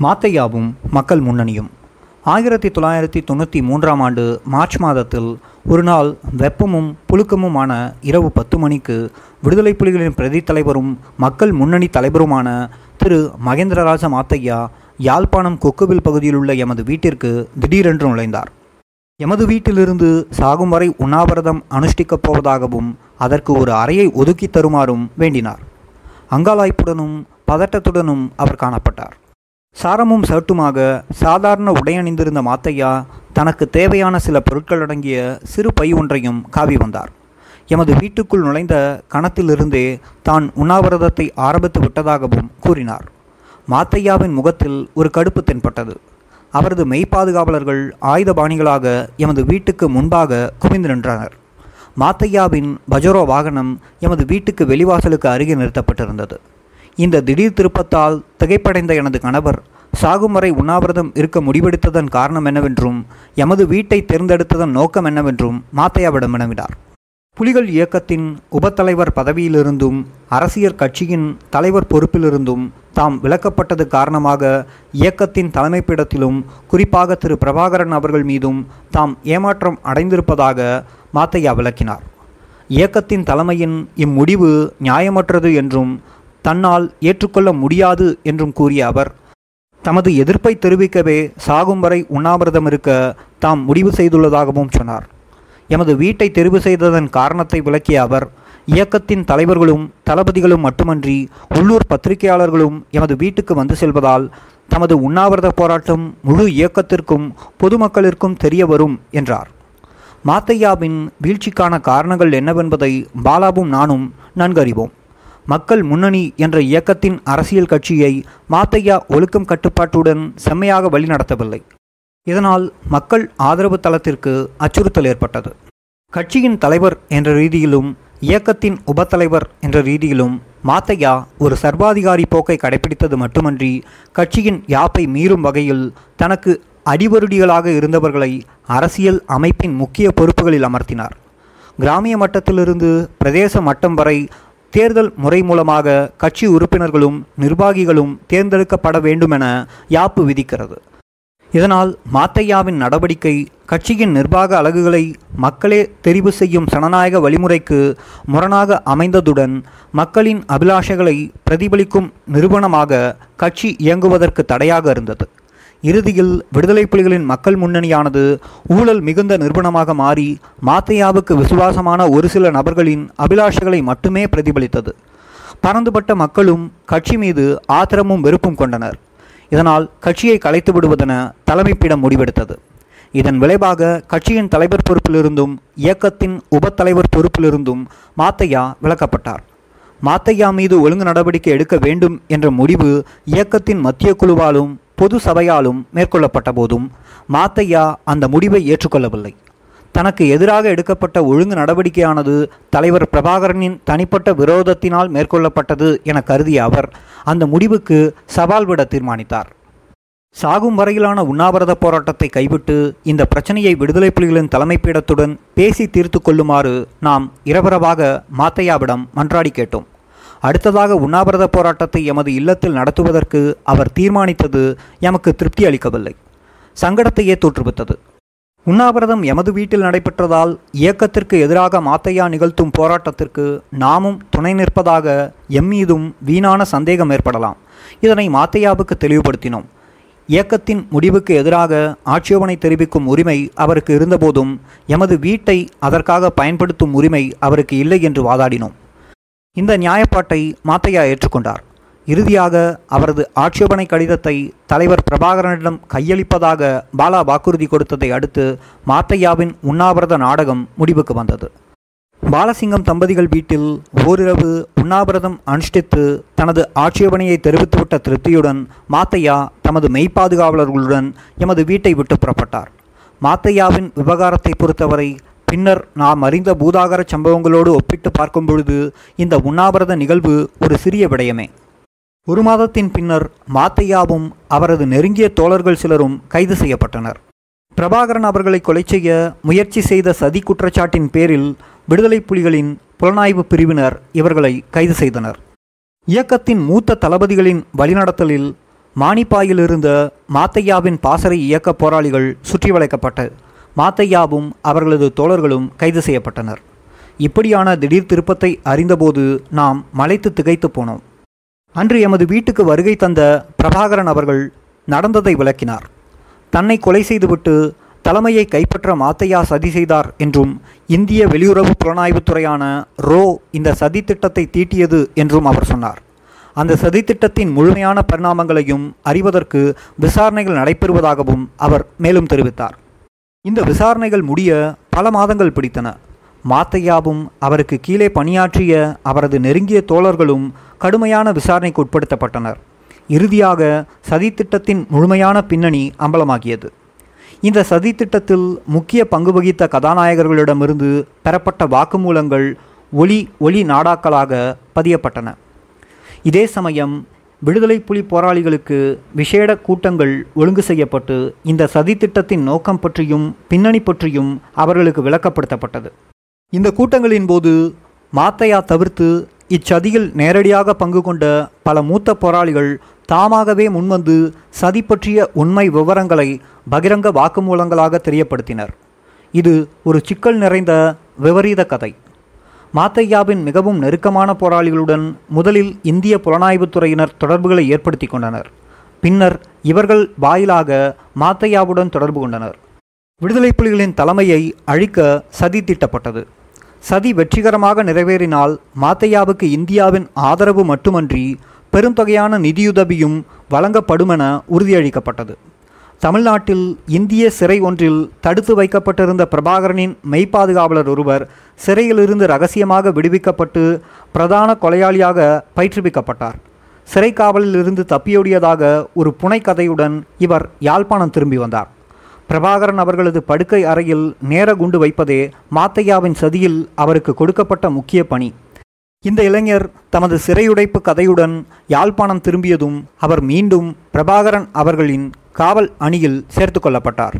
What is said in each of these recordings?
மாத்தையாவும் மக்கள் முன்னணியும். ஆயிரத்தி தொள்ளாயிரத்தி தொண்ணூற்றி மூன்றாம் ஆண்டு மார்ச் மாதத்தில் ஒரு நாள் வெப்பமும் புழுக்கமுமான இரவு பத்து மணிக்கு விடுதலை புலிகளின் பிரதி தலைவரும் மக்கள் முன்னணி தலைவருமான திரு. மகேந்திரராஜ மாத்தையா யாழ்ப்பாணம் கொக்குவில் பகுதியில் உள்ள எமது வீட்டிற்கு திடீரென்று நுழைந்தார். எமது வீட்டிலிருந்து சாகும் வரை உண்ணாவிரதம் அனுஷ்டிக்கப் போவதாகவும் அதற்கு ஒரு அறையை ஒதுக்கித் தருமாறும் வேண்டினார். அங்காளாய்ப்புடனும் பதட்டத்துடனும் அவர் காணப்பட்டார். சாரமும் சர்ட்டுமாக சாதாரண உடையணிந்திருந்த மாத்தையா தனக்கு தேவையான சில பொருட்கள் அடங்கிய சிறு பை ஒன்றையும் காவி வந்தார். எமது வீட்டுக்குள் நுழைந்த கணத்திலிருந்தே தான் உண்ணாவிரதத்தை ஆரம்பித்து விட்டதாகவும் கூறினார். மாத்தையாவின் முகத்தில் ஒரு கடுப்பு தென்பட்டது. அவரது மெய்ப்பாதுகாவலர்கள் ஆயுதபாணிகளாக எமது வீட்டுக்கு முன்பாக குவிந்து நின்றனர். மாத்தையாவின் பஜரோ வாகனம் எமது வீட்டுக்கு வெளிவாசலுக்கு அருகே நிறுத்தப்பட்டிருந்தது. இந்த திடீர் திருப்பத்தால் திகைப்படைந்த எனது கணவர் சாகும் வரை உண்ணாவிரதம் இருக்க முடிவெடுத்ததன் காரணம் என்னவென்றும் எமது வீட்டை தேர்ந்தெடுத்ததன் நோக்கம் என்னவென்றும் மாத்தையாவிடம் வினவினார். புலிகள் இயக்கத்தின் உபத்தலைவர் பதவியிலிருந்தும் அரசியல் கட்சியின் தலைவர் பொறுப்பிலிருந்தும் தாம் விலக்கப்பட்டது காரணமாக இயக்கத்தின் தலைமைப்பிடத்திலும் குறிப்பாக திரு பிரபாகரன் அவர்கள் மீதும் தாம் ஏமாற்றம் அடைந்திருப்பதாக மாத்தையா விளக்கினார். இயக்கத்தின் தலைமையின் இம்முடிவு நியாயமற்றது என்றும் தன்னால் ஏற்றுக்கொள்ள முடியாது என்றும் கூறிய அவர் தமது எதிர்ப்பை தெரிவிக்கவே சாகும் வரை உண்ணாவிரதம் இருக்க தாம் முடிவு செய்துள்ளதாகவும் சொன்னார். எமது வீட்டை தெரிவு செய்ததன் காரணத்தை விளக்கிய அவர் இயக்கத்தின் தலைவர்களும் தளபதிகளும் மட்டுமன்றி உள்ளூர் பத்திரிகையாளர்களும் எமது வீட்டுக்கு வந்து செல்வதால் தமது உண்ணாவிரத போராட்டம் முழு இயக்கத்திற்கும் பொதுமக்களிற்கும் தெரிய வரும் என்றார். மாத்தையாவின் வீழ்ச்சிக்கான காரணங்கள் என்னவென்பதை பாலாவும் நானும் நன்கறிவோம். மக்கள் முன்னணி என்ற இயக்கத்தின் அரசியல் கட்சியை மாத்தையா ஒழுக்கம் கட்டுப்பாட்டுடன் செம்மையாக வழிநடத்தவில்லை. இதனால் மக்கள் ஆதரவு தளத்திற்கு அச்சுறுத்தல் ஏற்பட்டது. கட்சியின் தலைவர் என்ற ரீதியிலும் இயக்கத்தின் உபத்தலைவர் என்ற ரீதியிலும் மாத்தையா ஒரு சர்வாதிகாரி போக்கை கடைபிடித்தது மட்டுமன்றி கட்சியின் யாப்பை மீறும் வகையில் தனக்கு அடிவருடிகளாக இருந்தவர்களை அரசியல் அமைப்பின் முக்கிய பொறுப்புகளில் அமர்த்தினார். கிராமிய மட்டத்திலிருந்து பிரதேச மட்டம் வரை தேர்தல் முறை மூலமாக கட்சி உறுப்பினர்களும் நிர்வாகிகளும் தேர்ந்தெடுக்கப்பட வேண்டுமென யாப்பு விதிக்கிறது. இதனால் மாத்தையாவின் நடவடிக்கை கட்சியின் நிர்வாக அலகுகளை மக்களே தெரிவு செய்யும் சனநாயக வழிமுறைக்கு முரணாக அமைந்ததுடன் மக்களின் அபிலாஷைகளை பிரதிபலிக்கும் நிறுவனமாக கட்சி இயங்குவதற்கு தடையாக இருந்தது. இறுதியில் விடுதலை புலிகளின் மக்கள் முன்னணியானது ஊழல் மிகுந்த நிறுவனமாக மாறி மாத்தையாவுக்கு விசுவாசமான ஒரு சில நபர்களின் அபிலாஷைகளை மட்டுமே பிரதிபலித்தது. பறந்துபட்ட மக்களும் கட்சி மீது ஆத்திரமும் வெறுப்பும் கொண்டனர். இதனால் கட்சியை கலைத்து விடுவதென தலைமைப்பிடம் முடிவெடுத்தது. இதன் விளைவாக கட்சியின் தலைவர் பொறுப்பிலிருந்தும் இயக்கத்தின் உபத்தலைவர் பொறுப்பிலிருந்தும் மாத்தையா விலக்கப்பட்டார். மாத்தையா மீது ஒழுங்கு நடவடிக்கை எடுக்க வேண்டும் என்ற முடிவு இயக்கத்தின் மத்திய குழுவாலும் பொது சபையாலும் மேற்கொள்ளப்பட்ட போதும் மாத்தையா அந்த முடிவை ஏற்றுக்கொள்ளவில்லை. தனக்கு எதிராக எடுக்கப்பட்ட ஒழுங்கு நடவடிக்கையானது தலைவர் பிரபாகரனின் தனிப்பட்ட விரோதத்தினால் மேற்கொள்ளப்பட்டது என கருதிய அவர் அந்த முடிவுக்கு சவால் விட தீர்மானித்தார். சாகும் வரையிலான உண்ணாவிரத போராட்டத்தை கைவிட்டு இந்த பிரச்சனையை விடுதலை புலிகளின் தலைமைப்பீடத்துடன் பேசி தீர்த்து கொள்ளுமாறு நாம் இரவரவாக மாத்தையாவிடம் மன்றாடி கேட்டோம். அடுத்ததாக உண்ணாவிரத போராட்டத்தை எமது இல்லத்தில் நடத்துவதற்கு அவர் தீர்மானித்தது எமக்கு திருப்தி அளிக்கவில்லை. சங்கடத்தையே தோற்றுவித்தது. உண்ணாவிரதம் எமது வீட்டில் நடைபெற்றதால் இயக்கத்திற்கு எதிராக மாத்தையா நிகழ்த்தும் போராட்டத்திற்கு நாமும் துணை நிற்பதாக எம்மீதும் வீணான சந்தேகம் ஏற்படலாம். இதனை மாத்தையாவுக்கு தெளிவுபடுத்தினோம். இயக்கத்தின் முடிவுக்கு எதிராக ஆட்சேபனை தெரிவிக்கும் உரிமை அவருக்கு இருந்தபோதும் எமது வீட்டை அதற்காக பயன்படுத்தும் உரிமை அவருக்கு இல்லை என்று வாதாடினோம். இந்த நியாயப்பாட்டை மாத்தையா ஏற்றுக்கொண்டார். இறுதியாக அவரது ஆட்சேபனை கடிதத்தை தலைவர் பிரபாகரனிடம் கையளிப்பதாக பாலா வாக்குறுதி கொடுத்ததை அடுத்து மாத்தையாவின் உண்ணாவிரத நாடகம் முடிவுக்கு வந்தது. பாலசிங்கம் தம்பதிகள் வீட்டில் ஓரிரவு உண்ணாவிரதம் அனுஷ்டித்து தனது ஆட்சேபனையை தெரிவித்துவிட்ட திருப்தியுடன் மாத்தையா தமது மெய்ப்பாதுகாவலர்களுடன் எமது வீட்டை விட்டு புறப்பட்டார். மாத்தையாவின் விவகாரத்தை பொறுத்தவரை பின்னர் நாம் அறிந்த பூதாகர சம்பவங்களோடு ஒப்பிட்டு பார்க்கும் பொழுது இந்த உண்ணாவிரத நிகழ்வு ஒரு சிறிய விடயமே. ஒரு மாதத்தின் பின்னர் மாத்தையாவும் அவரது நெருங்கிய தோழர்கள் சிலரும் கைது செய்யப்பட்டனர். பிரபாகரன் அவர்களை கொலை செய்ய முயற்சி செய்த சதி குற்றச்சாட்டின் பேரில் விடுதலை புலிகளின் புலனாய்வு பிரிவினர் இவர்களை கைது செய்தனர். இயக்கத்தின் மூத்த தளபதிகளின் வழிநடத்தலில் மானிப்பாயில் இருந்த மாத்தையாவின் பாசறை இயக்க போராளிகள் சுற்றி வளைக்கப்பட்டது மாத்தையாவும் அவர்களது தோழர்களும் கைது செய்யப்பட்டனர். இப்படியான திடீர் திருப்பத்தை அறிந்தபோது நாம் மலைத்து திகைத்து போனோம். அன்று எமது வீட்டுக்கு வருகை தந்த பிரபாகரன் அவர்கள் நடந்ததை விளக்கினார். தன்னை கொலை செய்துவிட்டு தலைமையை கைப்பற்ற மாத்தையா சதி செய்தார் என்றும் இந்திய வெளியுறவு புலனாய்வுத்துறையான ரோ இந்த சதி திட்டத்தை தீட்டியது என்றும் அவர் சொன்னார். அந்த சதித்திட்டத்தின் முழுமையான பரிணாமங்களையும் அறிவதற்கு விசாரணைகள் நடைபெறுவதாகவும் அவர் மேலும் தெரிவித்தார். இந்த விசாரணைகள் முடிய பல மாதங்கள் பிடித்தன. மாத்தையாவும் அவருக்கு கீழே பணியாற்றிய அவரது நெருங்கிய தோழர்களும் கடுமையான விசாரணைக்கு உட்படுத்தப்பட்டனர். இறுதியாக சதித்திட்டத்தின் முழுமையான பின்னணி அம்பலமாகியது. இந்த சதித்திட்டத்தில் முக்கிய பங்கு வகித்த கதாநாயகர்களிடமிருந்து பெறப்பட்ட வாக்குமூலங்கள் ஒளி ஒளி நாடாக்களாக பதியப்பட்டன. இதே சமயம் விடுதலை புலி போராளிகளுக்கு விசேட கூட்டங்கள் ஒழுங்கு செய்யப்பட்டு இந்த சதித்திட்டத்தின் நோக்கம் பற்றியும் பின்னணி பற்றியும் அவர்களுக்கு விளக்கப்படுத்தப்பட்டது. இந்த கூட்டங்களின் போது மாத்தையா தவிர்த்து இச்சதியில் நேரடியாக பங்கு கொண்ட பல மூத்த போராளிகள் தாமாகவே முன்வந்து சதி பற்றிய உண்மை விவரங்களை பகிரங்க வாக்குமூலங்களாக தெரியப்படுத்தினர். இது ஒரு சிக்கல் நிறைந்த விபரீத கதை. மாத்தையாவின் மிகவும் நெருக்கமான போராளிகளுடன் முதலில் இந்திய புலனாய்வுத்துறையினர் தொடர்புகளை ஏற்படுத்தி கொண்டனர். பின்னர் இவர்கள் வாயிலாக மாத்தையாவுடன் தொடர்பு கொண்டனர். விடுதலை புலிகளின் தலைமையை அழிக்க சதி திட்டப்பட்டது. சதி வெற்றிகரமாக நிறைவேறினால் மாத்தையாவுக்கு இந்தியாவின் ஆதரவு மட்டுமன்றி பெருந்தொகையான நிதியுதவியும் வழங்கப்படுமென உறுதியளிக்கப்பட்டது. தமிழ்நாட்டில் இந்திய சிறை ஒன்றில் தடுத்து வைக்கப்பட்டிருந்த பிரபாகரனின் மெய்ப்பாதுகாவலர் ஒருவர் சிறையிலிருந்து ரகசியமாக விடுவிக்கப்பட்டு பிரதான கொலையாளியாக பயிற்றுவிக்கப்பட்டார். சிறை காவலில் இருந்து தப்பியோடியதாக ஒரு புனைக்கதையுடன் இவர் யாழ்ப்பாணம் திரும்பி வந்தார். பிரபாகரன் அவர்களது படுக்கை அறையில் நேர குண்டு வைப்பதே மாத்தையாவின் சதியில் அவருக்கு கொடுக்கப்பட்ட முக்கிய பணி. இந்த இளைஞர் தமது சிறையுடைப்பு கதையுடன் யாழ்ப்பாணம் திரும்பியதும் அவர் மீண்டும் பிரபாகரன் அவர்களின் காவல் அணியில் சேர்த்து கொள்ளப்பட்டார்.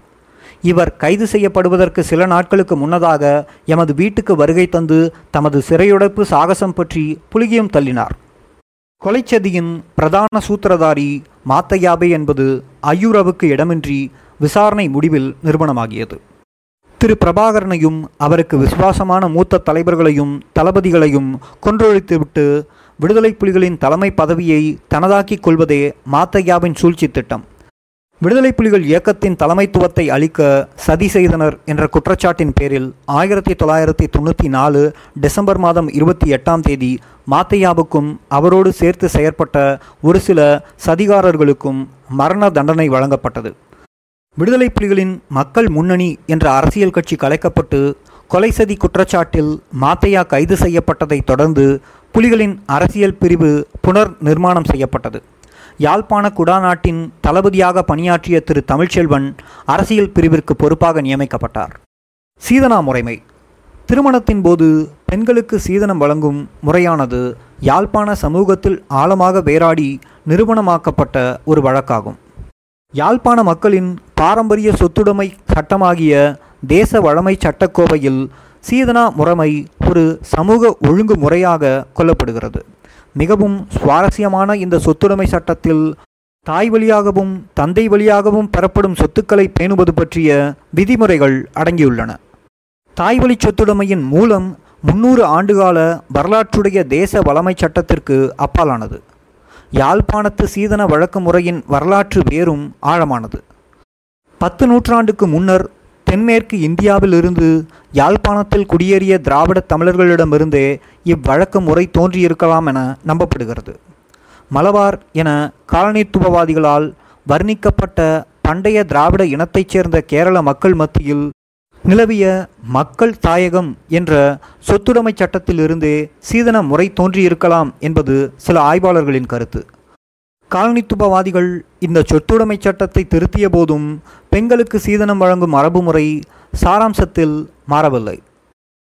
இவர் கைது செய்யப்படுவதற்கு சில நாட்களுக்கு முன்னதாக எமது வீட்டுக்கு வருகை தந்து தமது சிறையுடைப்பு சாகசம் பற்றி புலிகியும் தள்ளினார். கொலைச்சதியின் பிரதான சூத்திரதாரி மாத்தையாபே என்பது ஐயுறவுக்கு இடமின்றி விசாரணை முடிவில் நிறுவனமாகியது. திரு பிரபாகரனையும் அவருக்கு விசுவாசமான மூத்த தலைவர்களையும் தளபதிகளையும் கொன்றொழித்துவிட்டு விடுதலை புலிகளின் தலைமை பதவியை தனதாக்கிக் கொள்வதே மாத்தையாவின் சூழ்ச்சி திட்டம். விடுதலை புலிகள் இயக்கத்தின் தலைமைத்துவத்தை அளிக்க சதி செய்தனர் என்ற குற்றச்சாட்டின் பேரில் ஆயிரத்தி தொள்ளாயிரத்தி தொண்ணூற்றி நாலு டிசம்பர் மாதம் இருபத்தி எட்டாம் தேதி மாத்தையாவுக்கும் அவரோடு சேர்த்து செயற்பட்ட ஒரு சில சதிகாரர்களுக்கும் மரண தண்டனை வழங்கப்பட்டது. விடுதலை புலிகளின் மக்கள் முன்னணி என்ற அரசியல் கட்சி கலைக்கப்பட்டு கொலை சதி குற்றச்சாட்டில் மாத்தையா கைது செய்யப்பட்டதைத் தொடர்ந்து புலிகளின் அரசியல் பிரிவு புனர் நிர்மாணம் செய்யப்பட்டது. யாழ்ப்பாண குடாநாட்டின் தளபதியாக பணியாற்றிய திரு தமிழ்ச்செல்வன் அரசியல் பிரிவிற்கு பொறுப்பாக நியமிக்கப்பட்டார். சீதனா முறைமை. திருமணத்தின் போது பெண்களுக்கு சீதனம் வழங்கும் முறையானது யாழ்ப்பாண சமூகத்தில் ஆழமாக வேராடி நிறுவனமாக்கப்பட்ட ஒரு வழக்காகும். யாழ்ப்பாண மக்களின் பாரம்பரிய சொத்துடைமை சட்டமாகிய தேச வழமை சட்டக்கோவையில் சீதனா முறைமை ஒரு சமூக ஒழுங்கு முறையாக கொல்லப்படுகிறது மிகவும் சுவாரஸ்யமான இந்த சொத்துடைமை சட்டத்தில் தாய் வழியாகவும் தந்தை வழியாகவும் பெறப்படும் சொத்துக்களை பேணுவது பற்றிய விதிமுறைகள் அடங்கியுள்ளன. தாய்வழி சொத்துடைமையின் மூலம் முன்னூறு ஆண்டுகால வரலாற்றுடைய தேச வளமை சட்டத்திற்கு அப்பாலானது. யாழ்ப்பாணத்து சீதன வழக்கு முறையின் வரலாற்று வேரும் ஆழமானது. பத்து நூற்றாண்டுக்கு முன்னர் தென்மேற்கு இந்தியாவிலிருந்து யாழ்ப்பாணத்தில் குடியேறிய திராவிட தமிழர்களிடமிருந்தே இவ்வழக்கு முறை தோன்றியிருக்கலாம் என நம்பப்படுகிறது. மலபார் என காலனித்துவவாதிகளால் வர்ணிக்கப்பட்ட பண்டைய திராவிட இனத்தைச் சேர்ந்த கேரள மக்கள் மத்தியில் நிலவிய மக்கள் தாயகம் என்ற சொத்துடைமை சட்டத்திலிருந்தே சீதன முறை தோன்றியிருக்கலாம் என்பது சில ஆய்வாளர்களின் கருத்து. காலனித்துவவாதிகள் இந்த சொத்துடைமை சட்டத்தை திருத்திய போதும் பெண்களுக்கு சீதனம் வழங்கும் மரபு முறை சாராம்சத்தில் மாறவில்லை.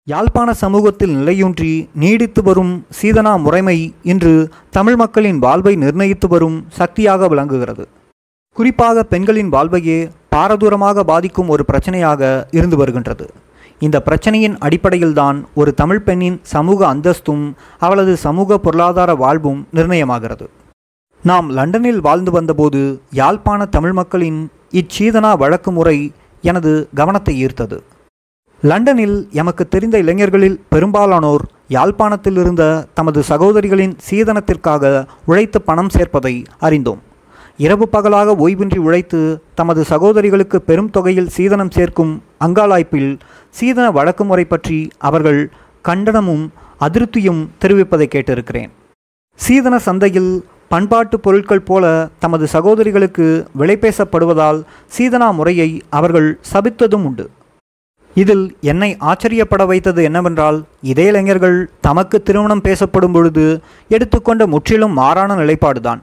யாழ்ப்பாண சமூகத்தில் நிலையூன்றி நீடித்து வரும் சீதனா முறைமை இன்று தமிழ் மக்களின் வாழ்வை நிர்ணயித்து வரும் சக்தியாக விளங்குகிறது. குறிப்பாக பெண்களின் வாழ்வையே பாரதூரமாக பாதிக்கும் ஒரு பிரச்சனையாக இருந்து வருகின்றது. இந்த பிரச்சனையின் அடிப்படையில்தான் ஒரு தமிழ் பெண்ணின் சமூக அந்தஸ்தும் அவளது சமூக பொருளாதார வாழ்வும் நிர்ணயமாகிறது. நாம் லண்டனில் வாழ்ந்து வந்தபோது யாழ்ப்பாண தமிழ் மக்களின் இச்சீதனா வழக்கு முறை எனது கவனத்தை ஈர்த்தது. லண்டனில் எமக்கு தெரிந்த இளைஞர்களில் பெரும்பாலானோர் யாழ்ப்பாணத்தில் இருந்த தமது சகோதரிகளின் சீதனத்திற்காக உழைத்து பணம் சேர்ப்பதை அறிந்தோம். இரவு பகலாக ஓய்வின்றி உழைத்து தமது சகோதரிகளுக்கு பெரும் தொகையில் சீதனம் சேர்க்கும் அங்காளாய்ப்பில் சீதன வழக்கு முறை பற்றி அவர்கள் கண்டனமும் அதிருப்தியும் தெரிவிப்பதை கேட்டிருக்கிறேன். சீதன சந்தையில் பண்பாட்டு பொருட்கள் போல தமது சகோதரிகளுக்கு விலை பேசப்படுவதால் சீதனா முறையை அவர்கள் சபித்ததும் உண்டு. இதில் என்னை ஆச்சரியப்பட வைத்தது என்னவென்றால் இதே இளைஞர்கள் தமக்கு திருமணம் பேசப்படும் பொழுது எடுத்துக்கொண்ட முற்றிலும் மாறான நிலைப்பாடுதான்.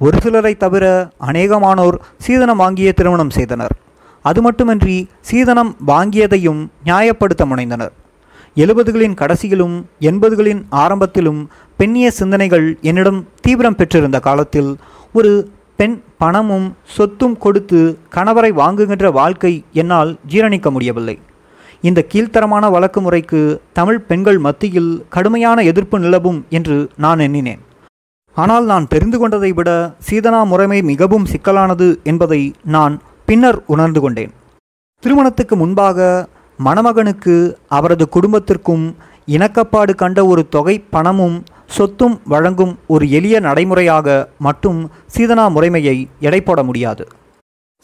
ஒரு சிலரை தவிர அநேகமானோர் சீதனம் வாங்கிய திருமணம் செய்தனர். அது மட்டுமின்றி சீதனம் வாங்கியதையும் நியாயப்படுத்த முனைந்தனர். எழுபதுகளின் கடைசியிலும் எண்பதுகளின் ஆரம்பத்திலும் பெண்ணிய சிந்தனைகள் என்னிடம் தீவிரம் பெற்றிருந்த காலத்தில் ஒரு பெண் பணமும் சொத்தும் கொடுத்து கணவரை வாங்குகின்ற வாழ்க்கை என்னால் ஜீரணிக்க முடியவில்லை. இந்த கீழ்த்தரமான வழக்கு முறைக்கு தமிழ் பெண்கள் மத்தியில் கடுமையான எதிர்ப்பு நிலவும் என்று நான் எண்ணினேன். ஆனால் நான் தெரிந்து கொண்டதை விட சீதனா முறைமை மிகவும் சிக்கலானது என்பதை நான் பின்னர் உணர்ந்து கொண்டேன். திருமணத்துக்கு முன்பாக மணமகனுக்கு அவரது குடும்பத்திற்கும் இணக்கப்பாடு கண்ட ஒரு தொகை பணமும் சொத்தும் வழங்கும் ஒரு எளிய நடைமுறையாக மட்டும் சீதனா முறைமையை எடை போட முடியாது.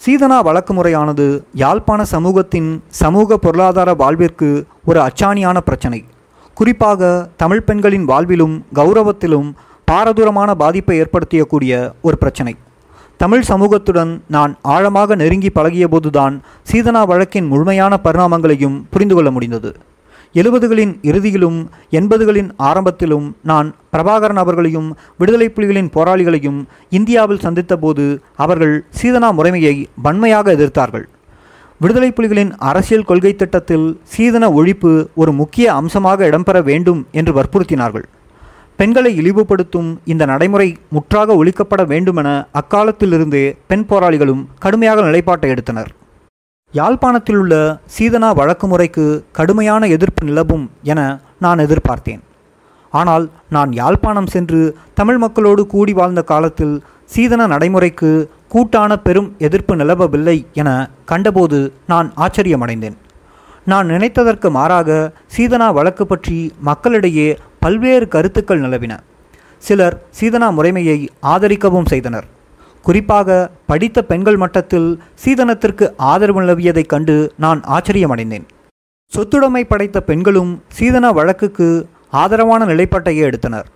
சீதனா வழக்கு முறையானது யாழ்ப்பாண சமூகத்தின் சமூக பொருளாதார வாழ்விற்கு ஒரு அச்சாணியான பிரச்சனை. குறிப்பாக தமிழ் பெண்களின் வாழ்விலும் கௌரவத்திலும் பாரதூரமான பாதிப்பை ஏற்படுத்தியக்கூடிய ஒரு பிரச்சனை. தமிழ் சமூகத்துடன் நான் ஆழமாக நெருங்கி பழகியபோதுதான் சீதனா வழக்கின் முழுமையான பரிணாமங்களையும் புரிந்து கொள்ள முடிந்தது. எழுபதுகளின் இறுதியிலும் எண்பதுகளின் ஆரம்பத்திலும் நான் பிரபாகரன் அவர்களையும் விடுதலை புலிகளின் போராளிகளையும் இந்தியாவில் சந்தித்தபோது அவர்கள் சீதனா முறைமையை வன்மையாக எதிர்த்தார்கள். விடுதலை புலிகளின் அரசியல் கொள்கை திட்டத்தில் சீதன ஒழிப்பு ஒரு முக்கிய அம்சமாக இடம்பெற வேண்டும் என்று வற்புறுத்தினார்கள். பெண்களை இழிவுபடுத்தும் இந்த நடைமுறை முற்றாக ஒழிக்கப்பட வேண்டுமென அக்காலத்திலிருந்தே பெண் போராளிகளும் கடுமையாக நிலைப்பாட்டை எடுத்தனர். யாழ்ப்பாணத்தில் உள்ள சீதனா வழக்கு முறைக்கு கடுமையான எதிர்ப்பு நிலவும் என நான் எதிர்பார்த்தேன். ஆனால் நான் யாழ்ப்பாணம் சென்று தமிழ் மக்களோடு கூடி வாழ்ந்த காலத்தில் சீதன நடைமுறைக்கு கூட்டான பெரும் எதிர்ப்பு நிலவவில்லை என கண்டபோது நான் ஆச்சரியமடைந்தேன். நான் நினைத்ததற்கு மாறாக சீதனா வழக்கு பற்றி மக்களிடையே பல்வேறு கருத்துக்கள் நிலவின. சிலர் சீதனா முறைமையை ஆதரிக்கவும் செய்தனர். குறிப்பாக படித்த பெண்கள் மட்டத்தில் சீதனத்திற்கு ஆதரவு நிலவியதைக் கண்டு நான் ஆச்சரியமடைந்தேன். சொத்துடைமை படைத்த பெண்களும் சீதன வழக்குக்கு ஆதரவான நிலைப்பாட்டையே எடுத்தனர்.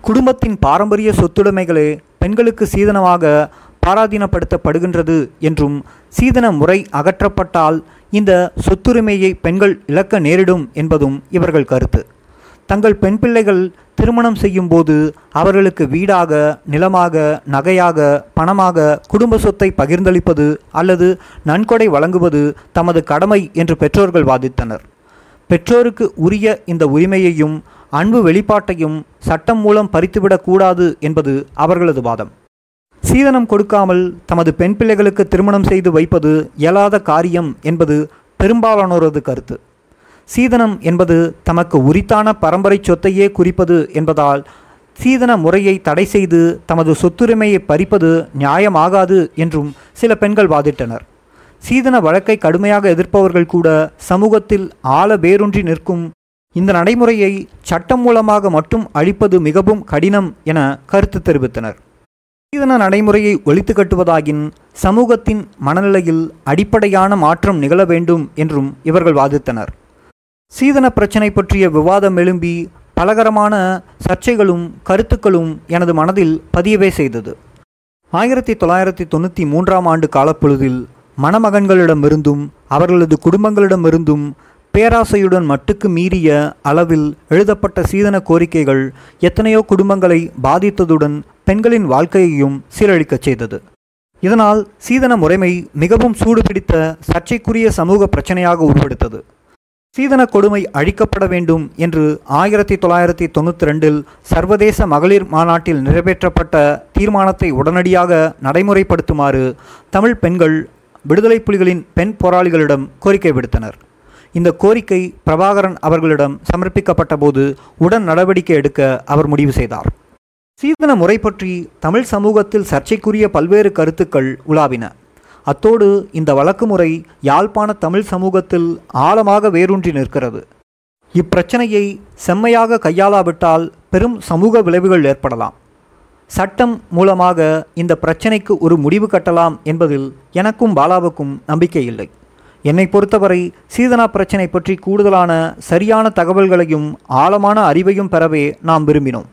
குடும்பத்தின் பாரம்பரிய சொத்துடைமைகளே பெண்களுக்கு சீதனமாக பாராதீனப்படுத்தப்படுகின்றது என்றும் சீதன முறை அகற்றப்பட்டால் இந்த சொத்துரிமையை பெண்கள் இழக்க நேரிடும் என்பதும் இவர்கள் கருத்து. தங்கள் பெண் பிள்ளைகள் திருமணம் செய்யும் போது அவர்களுக்கு வீடாக நிலமாக நகையாக பணமாக குடும்ப சொத்தை பகிர்ந்தளிப்பது அல்லது நன்கொடை வழங்குவது தமது கடமை என்று பெற்றோர்கள் வாதித்தனர் பெற்றோருக்கு உரிய இந்த உரிமையையும் அன்பு வெளிப்பாட்டையும் சட்டம் மூலம் பறித்துவிடக்கூடாது என்பது அவர்களது வாதம். சீதனம் கொடுக்காமல் தமது பெண் பிள்ளைகளுக்கு திருமணம் செய்து வைப்பது இயலாத காரியம் என்பது பெரும்பாலானோரது கருத்து. சீதனம் என்பது தமக்கு உரித்தான பரம்பரை சொத்தையே குறிப்பது என்பதால் சீதன முறையை தடை செய்து தமது சொத்துரிமையை பறிப்பது நியாயமாகாது என்றும் சில பெண்கள் வாதிட்டனர். சீதன வழக்கை கடுமையாக எதிர்ப்பவர்கள் கூட சமூகத்தில் ஆழ வேரூன்றி நிற்கும். இந்த நடைமுறையை சட்டம் மூலமாக மட்டும் அழிப்பது மிகவும் கடினம் என கருத்து தெரிவித்தனர். சீதன நடைமுறையை ஒழித்து கட்டுவதாகின் சமூகத்தின் மனநிலையில் அடிப்படையான மாற்றம் நிகழ வேண்டும் என்றும் இவர்கள் வாதித்தனர் சீதன பிரச்சனை பற்றிய விவாதம் எழும்பி பலகரமான சர்ச்சைகளும் கருத்துக்களும் எனது மனதில் பதியவே செய்தது. ஆயிரத்தி தொள்ளாயிரத்தி தொண்ணூற்றி மூன்றாம் ஆண்டு காலப்பொழுதில் மணமகன்களிடமிருந்தும் அவர்களது குடும்பங்களிடமிருந்தும் பேராசையுடன் மட்டுக்கு மீறிய அளவில் எழுதப்பட்ட சீதன கோரிக்கைகள் எத்தனையோ குடும்பங்களை பாதித்ததுடன் பெண்களின் வாழ்க்கையையும் சீரழிக்கச் செய்தது. இதனால் சீதன முறைமை மிகவும் சூடுபிடித்த சர்ச்சைக்குரிய சமூக பிரச்சனையாக உருவெடுத்தது. சீதன கொடுமை அழிக்கப்பட வேண்டும் என்று ஆயிரத்தி தொள்ளாயிரத்தி தொண்ணூற்றி ரெண்டில் சர்வதேச மகளிர் மாநாட்டில் நிறைவேற்றப்பட்ட தீர்மானத்தை உடனடியாக நடைமுறைப்படுத்துமாறு தமிழ் பெண்கள் விடுதலை புலிகளின் பெண் போராளிகளிடம் கோரிக்கை விடுத்தனர். இந்த கோரிக்கை பிரபாகரன் அவர்களிடம் சமர்ப்பிக்கப்பட்ட போது உடன் நடவடிக்கை எடுக்க அவர் முடிவு செய்தார். சீதன முறை பற்றி தமிழ் சமூகத்தில் சர்ச்சைக்குரிய பல்வேறு கருத்துக்கள் உலாவின. அத்தோடு இந்த வழக்குமுறை யாழ்ப்பாண தமிழ் சமூகத்தில் ஆழமாக வேரூன்றி நிற்கிறது. இப்பிரச்சனையை செம்மையாக கையாளாவிட்டால் பெரும் சமூக விளைவுகள் ஏற்படலாம். சட்டம் மூலமாக இந்த பிரச்சனைக்கு ஒரு முடிவு கட்டலாம் என்பதில் எனக்கும் பாலாவுக்கும் நம்பிக்கை இல்லை. என்னை பொறுத்தவரை சீதனா பிரச்சனை பற்றி கூடுதலான சரியான தகவல்களையும் ஆழமான அறிவையும் பெறவே நாம் விரும்பினோம்.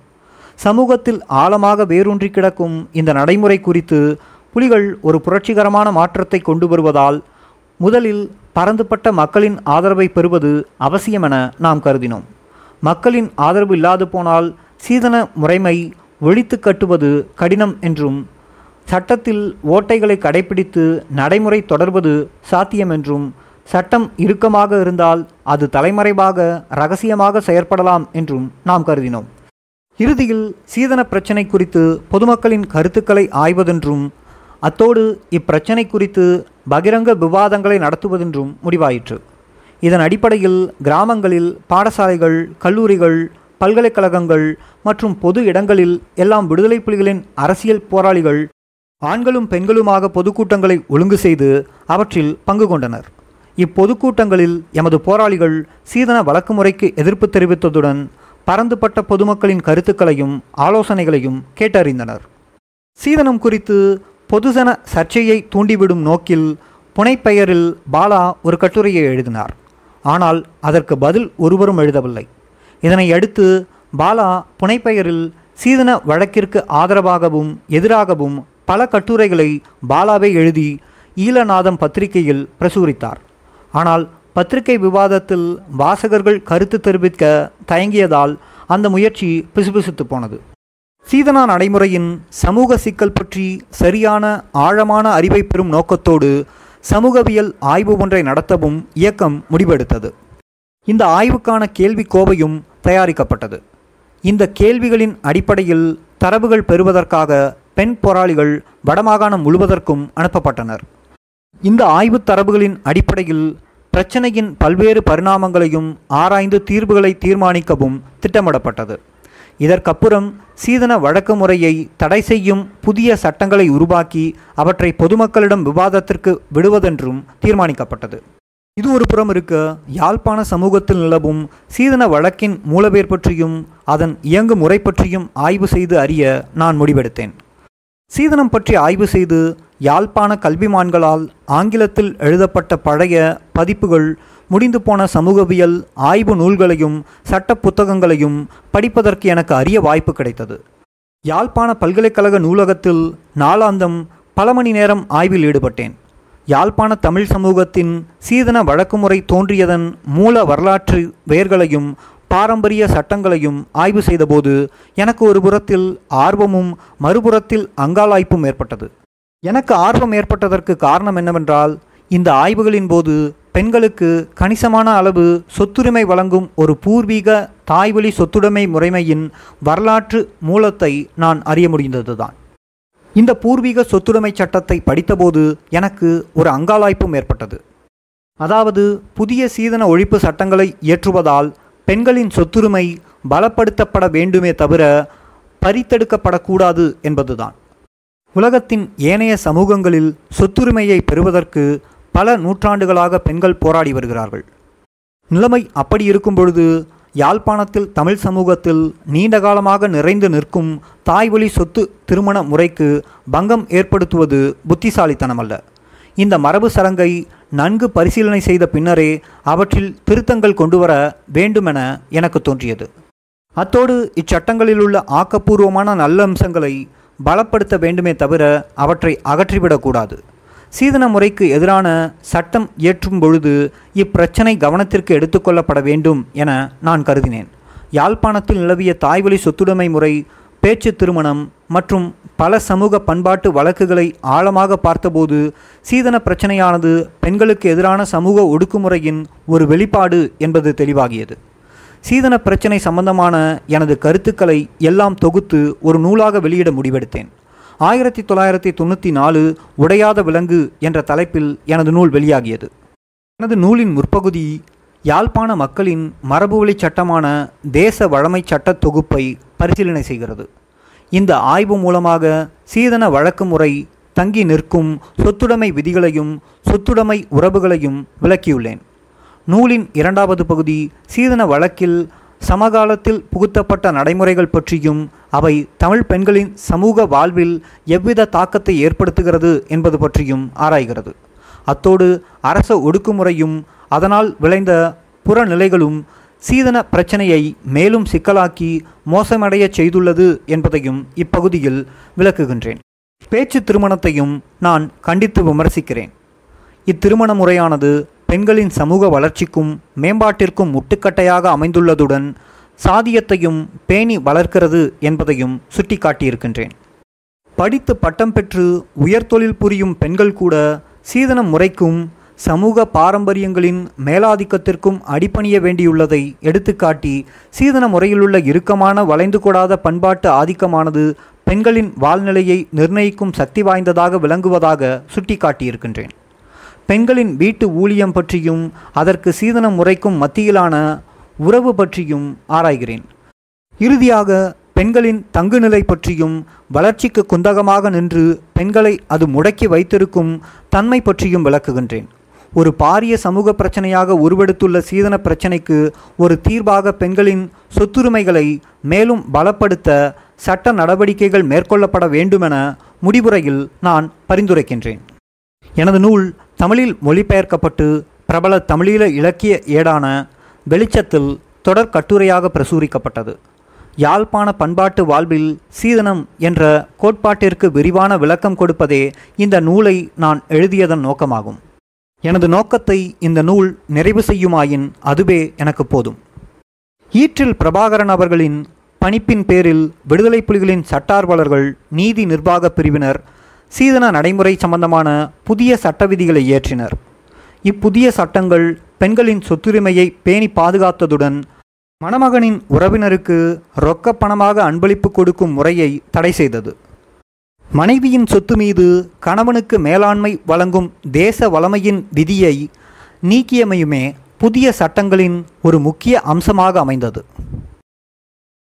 சமூகத்தில் ஆழமாக வேரூன்றி கிடக்கும் இந்த நடைமுறை குறித்து புலிகள் ஒரு புரட்சிகரமான மாற்றத்தை கொண்டு வருவதால் முதலில் பரந்துபட்ட மக்களின் ஆதரவை பெறுவது அவசியமென நாம் கருதினோம். மக்களின் ஆதரவு இல்லாது போனால் சீதன முறைமை ஒழித்து கட்டுவது கடினம் என்றும் சட்டத்தில் ஓட்டைகளை கடைபிடித்து நடைமுறை தொடர்வது சாத்தியம் என்றும் சட்டம் இறுக்கமாக இருந்தால் அது தலைமறைவாக ரகசியமாக செயற்படலாம் என்றும் நாம் கருதினோம். இறுதியில் சீதன பிரச்சினை குறித்து பொதுமக்களின் கருத்துக்களை ஆய்வதென்றும் அத்தோடு இப்பிரச்சனை குறித்து பகிரங்க விவாதங்களை நடத்துவதென்றும் முடிவாயிற்று. இதன் அடிப்படையில் கிராமங்களில் பாடசாலைகள் கல்லூரிகள் பல்கலைக்கழகங்கள் மற்றும் பொது இடங்களில் எல்லாம் விடுதலை புலிகளின் அரசியல் போராளிகள் ஆண்களும் பெண்களுமாக பொதுக்கூட்டங்களை ஒழுங்கு செய்து அவற்றில் பங்கு கொண்டனர். இப்பொதுக்கூட்டங்களில் எமது போராளிகள் சீதன வழக்கு முறைக்கு எதிர்ப்பு தெரிவித்ததுடன் பரந்துபட்ட பொதுமக்களின் கருத்துக்களையும் ஆலோசனைகளையும் கேட்டறிந்தனர். சீதனம் குறித்து பொதுஜன சர்ச்சையை தூண்டிவிடும் நோக்கில் புனைப்பெயரில் பாலா ஒரு கட்டுரையை எழுதினார். ஆனால் அதற்கு பதில் ஒருவரும் எழுதவில்லை. இதனை அடுத்து பாலா புனைப்பெயரில் சீதன வழக்கிற்கு ஆதரவாகவும் எதிராகவும் பல கட்டுரைகளை பாலாவை எழுதி ஈழநாதம் பத்திரிகையில் பிரசுரித்தார். ஆனால் பத்திரிகை விவாதத்தில் வாசகர்கள் கருத்து தெரிவிக்க தயங்கியதால் அந்த முயற்சி பிசுபிசுத்து போனது. சீதனா நடைமுறையின் சமூக சிக்கல் பற்றி சரியான ஆழமான அறிவை பெறும் நோக்கத்தோடு சமூகவியல் ஆய்வு ஒன்றை நடத்தவும் இயக்கம் முடிவெடுத்தது. இந்த ஆய்வுக்கான கேள்வி கோவையும் தயாரிக்கப்பட்டது. இந்த கேள்விகளின் அடிப்படையில் தரவுகள் பெறுவதற்காக பெண் போராளிகள் வடமாகாணம் முழுவதற்கும் அனுப்பப்பட்டனர். இந்த ஆய்வுத் தரவுகளின் அடிப்படையில் பிரச்சனையின் பல்வேறு பரிணாமங்களையும் ஆராய்ந்து தீர்வுகளை தீர்மானிக்கவும் திட்டமிடப்பட்டது. இதற்கப்புறம் சீதன வழக்கு முறையை தடை செய்யும் புதிய சட்டங்களை உருவாக்கி அவற்றை பொதுமக்களிடம் விவாதத்திற்கு விடுவதென்றும் தீர்மானிக்கப்பட்டது. இது ஒரு புறம் இருக்க யாழ்ப்பாண சமூகத்தில் நிலவும் சீதன வழக்கின் மூலவேர் பற்றியும் அதன் இயங்கு முறை பற்றியும் ஆய்வு செய்து அறிய நான் முடிவெடுத்தேன். சீதனம் பற்றி ஆய்வு செய்து யாழ்ப்பாண கல்விமான்களால் ஆங்கிலத்தில் எழுதப்பட்ட பழைய பதிப்புகள் முடிந்து போன சமூகவியல் ஆய்வு நூல்களையும் சட்ட புத்தகங்களையும் படிப்பதற்கு எனக்கு அரிய வாய்ப்பு கிடைத்தது. யாழ்ப்பாண பல்கலைக்கழக நூலகத்தில் நாளாந்தம் பல மணி நேரம் ஆய்வில் ஈடுபட்டேன். யாழ்ப்பாண தமிழ் சமூகத்தின் சீதன வழக்குமுறை தோன்றியதன் மூல வரலாற்று வேர்களையும் பாரம்பரிய சட்டங்களையும் ஆய்வு செய்தபோது எனக்கு ஒரு புறத்தில் ஆர்வமும் மறுபுறத்தில் அங்காளாய்ப்பும் ஏற்பட்டது. எனக்கு ஆர்வம் ஏற்பட்டதற்கு காரணம் என்னவென்றால் இந்த ஆய்வுகளின் போது பெண்களுக்கு கணிசமான அளவு சொத்துரிமை வழங்கும் ஒரு பூர்வீக தாய்வழி சொத்துடைமை முறைமையின் வரலாற்று மூலத்தை நான் அறிய முடிந்ததுதான். இந்த பூர்வீக சொத்துடைமை சட்டத்தை படித்தபோது எனக்கு ஒரு அங்காளாய்ப்பும் ஏற்பட்டது. அதாவது புதிய சீதன ஒழிப்பு சட்டங்களை இயற்றுவதால் பெண்களின் சொத்துரிமை பலப்படுத்தப்பட வேண்டுமே தவிர பறித்தெடுக்கப்படக்கூடாது என்பதுதான். உலகத்தின் ஏனைய சமூகங்களில் சொத்துரிமையை பெறுவதற்கு பல நூற்றாண்டுகளாக பெண்கள் போராடி வருகிறார்கள். நிலைமை அப்படி இருக்கும் பொழுது யாழ்ப்பாணத்தில் தமிழ் சமூகத்தில் நீண்ட காலமாக நிறைந்து நிற்கும் தாய்வழி சொத்து திருமண முறைக்கு பங்கம் ஏற்படுத்துவது புத்திசாலித்தனமல்ல இந்த மரபு சரங்கை நன்கு பரிசீலனை செய்த பின்னரே அவற்றில் திருத்தங்கள் கொண்டு வர வேண்டுமென எனக்கு தோன்றியது. அத்தோடு இச்சட்டங்களில் உள்ள ஆக்கப்பூர்வமான நல்ல அம்சங்களை பலப்படுத்த வேண்டுமே தவிர அவற்றை அகற்றிவிடக்கூடாது. சீதன முறைக்கு எதிரான சட்டம் இயற்றும் பொழுது இப்பிரச்சனை கவனத்திற்கு எடுத்துக்கொள்ளப்பட வேண்டும் என நான் கருதினேன். யாழ்ப்பாணத்தில் நிலவிய தாய்வழி சொத்துடைமை முறை பேச்சு திருமணம் மற்றும் பல சமூக பண்பாட்டு வழக்குகளை ஆழமாக பார்த்தபோது சீதன பிரச்சனையானது பெண்களுக்கு எதிரான சமூக ஒடுக்குமுறையின் ஒரு வெளிப்பாடு என்பது தெளிவாகியது. சீதன பிரச்சனை சம்பந்தமான எனது கருத்துக்களை எல்லாம் தொகுத்து ஒரு நூலாக வெளியிட முடிவெடுத்தேன். ஆயிரத்தி தொள்ளாயிரத்தி தொண்ணூற்றி நாலு உடையாத விலங்கு என்ற தலைப்பில் எனது நூல் வெளியாகியது. எனது நூலின் முற்பகுதி யாழ்ப்பாண மக்களின் மரபுவழி சட்டமான தேச வழமை சட்ட தொகுப்பை பரிசீலனை செய்கிறது. இந்த ஆய்வு மூலமாக சீதன வழக்கு முறை தங்கி நிற்கும் சொத்துடைமை விதிகளையும் சொத்துடைமை உறவுகளையும் விளக்கியுள்ளேன். நூலின் இரண்டாவது பகுதி சீதன வழக்கில் சமகாலத்தில் புகுத்தப்பட்ட நடைமுறைகள் பற்றியும் அவை தமிழ் பெண்களின் சமூக வாழ்வில் எவ்வித தாக்கத்தை ஏற்படுத்துகிறது என்பது பற்றியும் ஆராய்கிறது. அத்தோடு அரச ஒடுக்குமுறையும் அதனால் விளைந்த புறநிலைகளும் சீதன பிரச்சனையை மேலும் சிக்கலாக்கி மோசமடையச் செய்துள்ளது என்பதையும் இப்பகுதியில் விளக்குகின்றேன். பேச்சு திருமணத்தையும் நான் கண்டித்து விமர்சிக்கிறேன். இத்திருமண முறையானது பெண்களின் சமூக வளர்ச்சிக்கும் மேம்பாட்டிற்கும் முட்டுக்கட்டையாக அமைந்துள்ளதுடன் சாதியத்தையும் பேணி வளர்க்கிறது என்பதையும் சுட்டிக்காட்டியிருக்கின்றேன். படித்து பட்டம் பெற்று உயர்தொழில் புரியும் பெண்கள் கூட சீதன முறைக்கும் சமூக பாரம்பரியங்களின் மேலாதிக்கத்திற்கும் அடிபணிய வேண்டியுள்ளதை எடுத்துக்காட்டி சீதன முறையிலுள்ள இறுக்கமான வளைந்து கூடாத பண்பாட்டு ஆதிக்கமானது பெண்களின் வாழ்நிலையை நிர்ணயிக்கும் சக்தி வாய்ந்ததாக விளங்குவதாக சுட்டிக்காட்டியிருக்கின்றேன். பெண்களின் வீட்டு ஊழியம் பற்றியும் அதற்கு சீதன முறைக்கும் மத்தியிலான உறவு பற்றியும் ஆராய்கிறேன். இறுதியாக பெண்களின் தங்குநிலை பற்றியும் வளர்ச்சிக்கு குந்தகமாக நின்று பெண்களை அது முடக்கி வைத்திருக்கும் தன்மை பற்றியும் விளக்குகின்றேன். ஒரு பாரிய சமூக பிரச்சனையாக உருவெடுத்துள்ள சீதன பிரச்சனைக்கு ஒரு தீர்வாக பெண்களின் சொத்துரிமைகளை மேலும் பலப்படுத்த சட்ட நடவடிக்கைகள் மேற்கொள்ளப்பட வேண்டுமென முடிவுரையில் நான் பரிந்துரைக்கின்றேன். எனது நூல் தமிழில் மொழிபெயர்க்கப்பட்டு பிரபல தமிழீழ இலக்கிய ஏடான வெளிச்சத்தில் தொடர் கட்டுரையாக பிரசுரிக்கப்பட்டது. யாழ்ப்பாண பண்பாட்டு வாழ்வில் சீதனம் என்ற கோட்பாட்டிற்கு விரிவான விளக்கம் கொடுப்பதே இந்த நூலை நான் எழுதியதன் நோக்கமாகும். எனது நோக்கத்தை இந்த நூல் நிறைவு செய்யுமாயின் அதுவே எனக்கு போதும். ஈற்றில் பிரபாகரன் அவர்களின் பணிப்பின் பேரில் விடுதலை புலிகளின் சட்டார்வலர்கள் நீதி நிர்வாக பிரிவினர் சீதன நடைமுறை சம்பந்தமான புதிய சட்ட விதிகளை இயற்றினர். இப்புதிய சட்டங்கள் பெண்களின் சொத்துரிமையை பேணி பாதுகாத்ததுடன் மணமகனின் உறவினருக்கு ரொக்க பணமாக அன்பளிப்பு கொடுக்கும் முறையை தடை செய்தது. மனைவியின் சொத்து மீது கணவனுக்கு மேலாண்மை வழங்கும் தேச வளமையின் விதியை நீக்கியமையுமே புதிய சட்டங்களின் ஒரு முக்கிய அம்சமாக அமைந்தது.